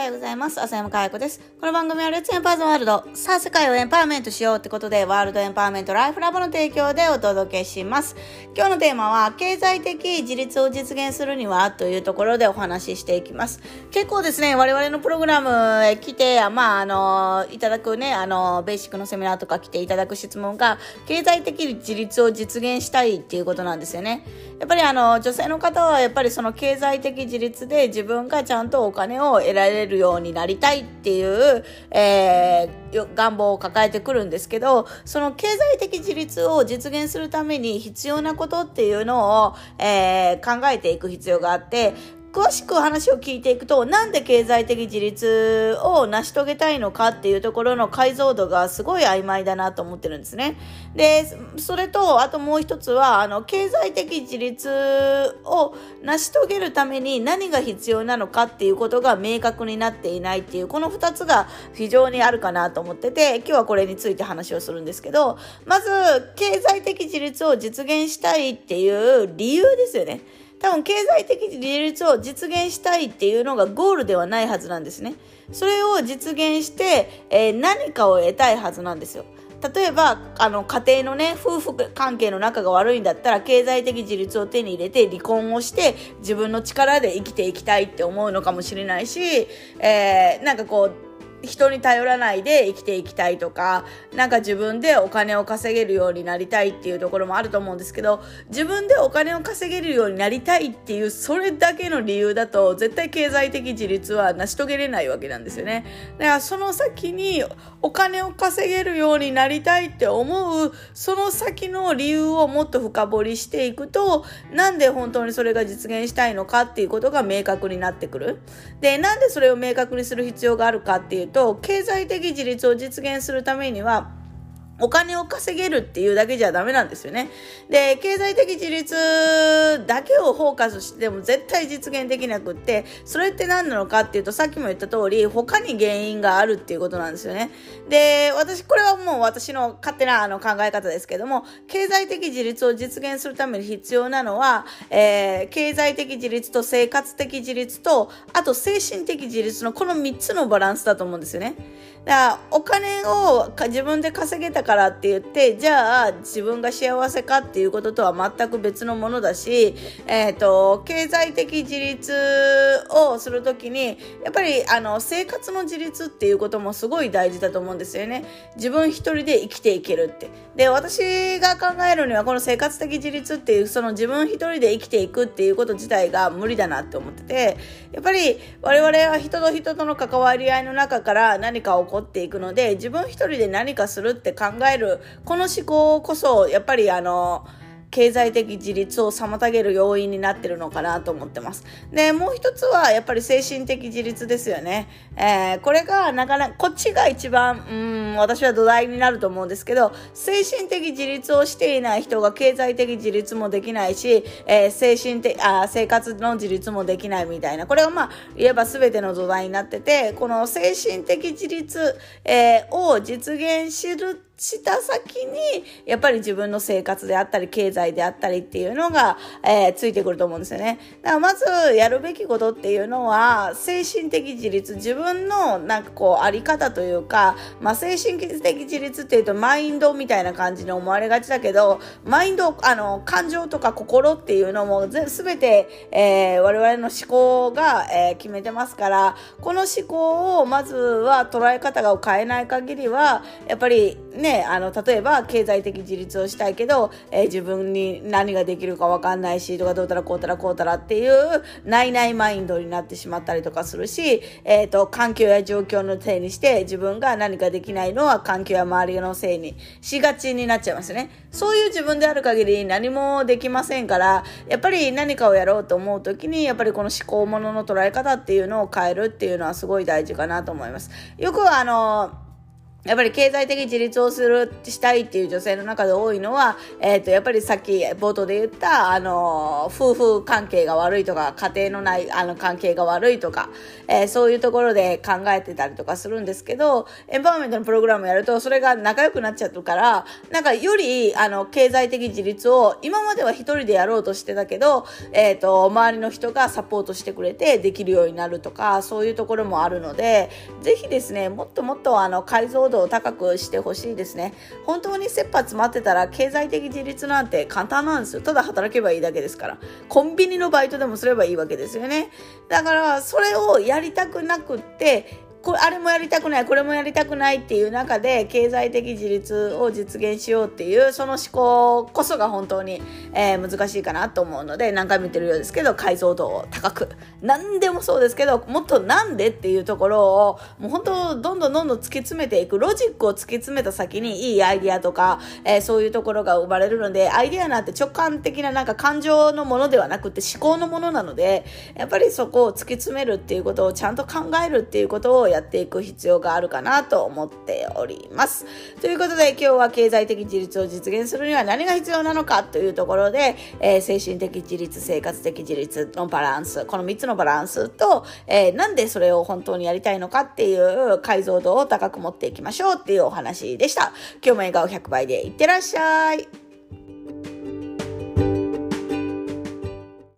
はようございます。浅山かや子です。この番組はレッツエンパーズワールド。さあ、世界をエンパワーメントしようってことで、ワールドエンパワーメントライフラボの提供でお届けします。今日のテーマは、経済的自立を実現するにはというところでお話ししていきます。結構ですね、我々のプログラムへ来て、まあ、あの、いただくね、あの、ベーシックのセミナーとか来ていただく質問が、経済的自立を実現したいっていうことなんですよね。やっぱりあの、女性の方はやっぱりその経済的自立で自分がちゃんとお金を得られるるようになりたいっていう、えー、願望を抱えてくるんですけど、その経済的自立を実現するために必要なことっていうのを、えー、考えていく必要があって、詳しく話を聞いていくと、なんで経済的自立を成し遂げたいのかっていうところの解像度がすごい曖昧だなと思ってるんですね。で、それと、あともう一つは、あの、経済的自立を成し遂げるために何が必要なのかっていうことが明確になっていないっていう、この二つが非常にあるかなと思ってて、今日はこれについて話をするんですけど、まず、経済的自立を実現したいっていう理由ですよね。多分経済的自立を実現したいっていうのがゴールではないはずなんですね。それを実現して、えー、何かを得たいはずなんですよ。例えば、あの、家庭のね、夫婦関係の仲が悪いんだったら、経済的自立を手に入れて離婚をして、自分の力で生きていきたいって思うのかもしれないし、えー、なんかこう、人に頼らないで生きていきたいとか、なんか自分でお金を稼げるようになりたいっていうところもあると思うんですけど、自分でお金を稼げるようになりたいっていう、それだけの理由だと、絶対経済的自立は成し遂げれないわけなんですよね。だからその先にお金を稼げるようになりたいって思う、その先の理由をもっと深掘りしていくと、なんで本当にそれが実現したいのかっていうことが明確になってくる。で、なんでそれを明確にする必要があるかっていうと経済的自立を実現するためにはお金を稼げるっていうだけじゃダメなんですよね。で、経済的自立だけをフォーカスしても絶対実現できなくって、それって何なのかっていうと、さっきも言った通り、他に原因があるっていうことなんですよね。で、私、これはもう私の勝手なあの考え方ですけども、経済的自立を実現するために必要なのは、えー、経済的自立と生活的自立と、あと精神的自立のこの3つのバランスだと思うんですよね。だからお金を自分で稼げたからって言ってじゃあ自分が幸せかっていうこととは全く別のものだし、えーと、経済的自立をする時にやっぱりあの生活の自立っていうこともすごい大事だと思うんですよね。自分一人で生きていけるって。で私が考えるにはこの生活的自立っていうその自分一人で生きていくっていうこと自体が無理だなって思っててやっぱり我々は人と人との関わり合いの中から何か起こっていくので、自分一人で何かするって考える、この思考こそ、やっぱりあの、経済的自立を妨げる要因になってるのかなと思ってます。で、もう一つはやっぱり精神的自立ですよね。えー、これがなかなか、こっちが一番、うん、私は土台になると思うんですけど、精神的自立をしていない人が経済的自立もできないし、えー、精神的、あ、生活の自立もできないみたいな。これがまあ、言えば全ての土台になってて、この精神的自立、えー、を実現するした先に、やっぱり自分の生活であったり、経済であったりっていうのが、えー、ついてくると思うんですよね。だからまずやるべきことっていうのは、精神的自立、自分のなんかこう、あり方というか、まあ、精神的自立っていうと、マインドみたいな感じに思われがちだけど、マインド、あの、感情とか心っていうのも、すべて、えー、我々の思考が、えー、決めてますから、この思考をまずは捉え方を変えない限りは、やっぱりね、ね、あの、例えば経済的自立をしたいけど、えー、自分に何ができるかわかんないし、とかどうたらこうたらこうたらっていう、ないないマインドになってしまったりとかするし、えっ、ー、と、環境や状況のせいにして、自分が何かできないのは環境や周りのせいにしがちになっちゃいますね。そういう自分である限り何もできませんから、やっぱり何かをやろうと思う時に、やっぱりこの思考ものの捉え方っていうのを変えるっていうのはすごい大事かなと思います。よくあの、やっぱり経済的自立をする、したいっていう女性の中で多いのは、えっ、ー、と、やっぱりさっき冒頭で言った、あの、夫婦関係が悪いとか、家庭のない、あの、関係が悪いとか、えー、そういうところで考えてたりとかするんですけど、エンパワーメントのプログラムやると、それが仲良くなっちゃうから、なんかより、あの、経済的自立を、今までは一人でやろうとしてたけど、えっ、ー、と、周りの人がサポートしてくれてできるようになるとか、そういうところもあるので、ぜひですね、もっともっとあの、解像度を高くしてほしいですね。本当に切羽詰まってたら経済的自立なんて簡単なんですよ。ただ働けばいいだけですから。コンビニのバイトでもすればいいわけですよね。だからそれをやりたくなくってこれあれもやりたくないこれもやりたくないっていう中で経済的自立を実現しようっていうその思考こそが本当に、えー、難しいかなと思うので何回も言ってるようですけど解像度を高く。何でもそうですけどもっとなんでっていうところをもう本当どんどんどんどん突き詰めていくロジックを突き詰めた先にいいアイディアとか、えー、そういうところが生まれるのでアイディアなんて直感的ななんか感情のものではなくて思考のものなのでやっぱりそこを突き詰めるっていうことをちゃんと考えるっていうことをやっていく必要があるかなと思っております。ということで今日は経済的自立を実現するには何が必要なのかというところで、えー、精神的自立、生活的自立のバランス、この3つのバランスと、えー、なんでそれを本当にやりたいのかっていう解像度を高く持っていきましょうっていうお話でした。今日も笑顔100倍でいってらっしゃい。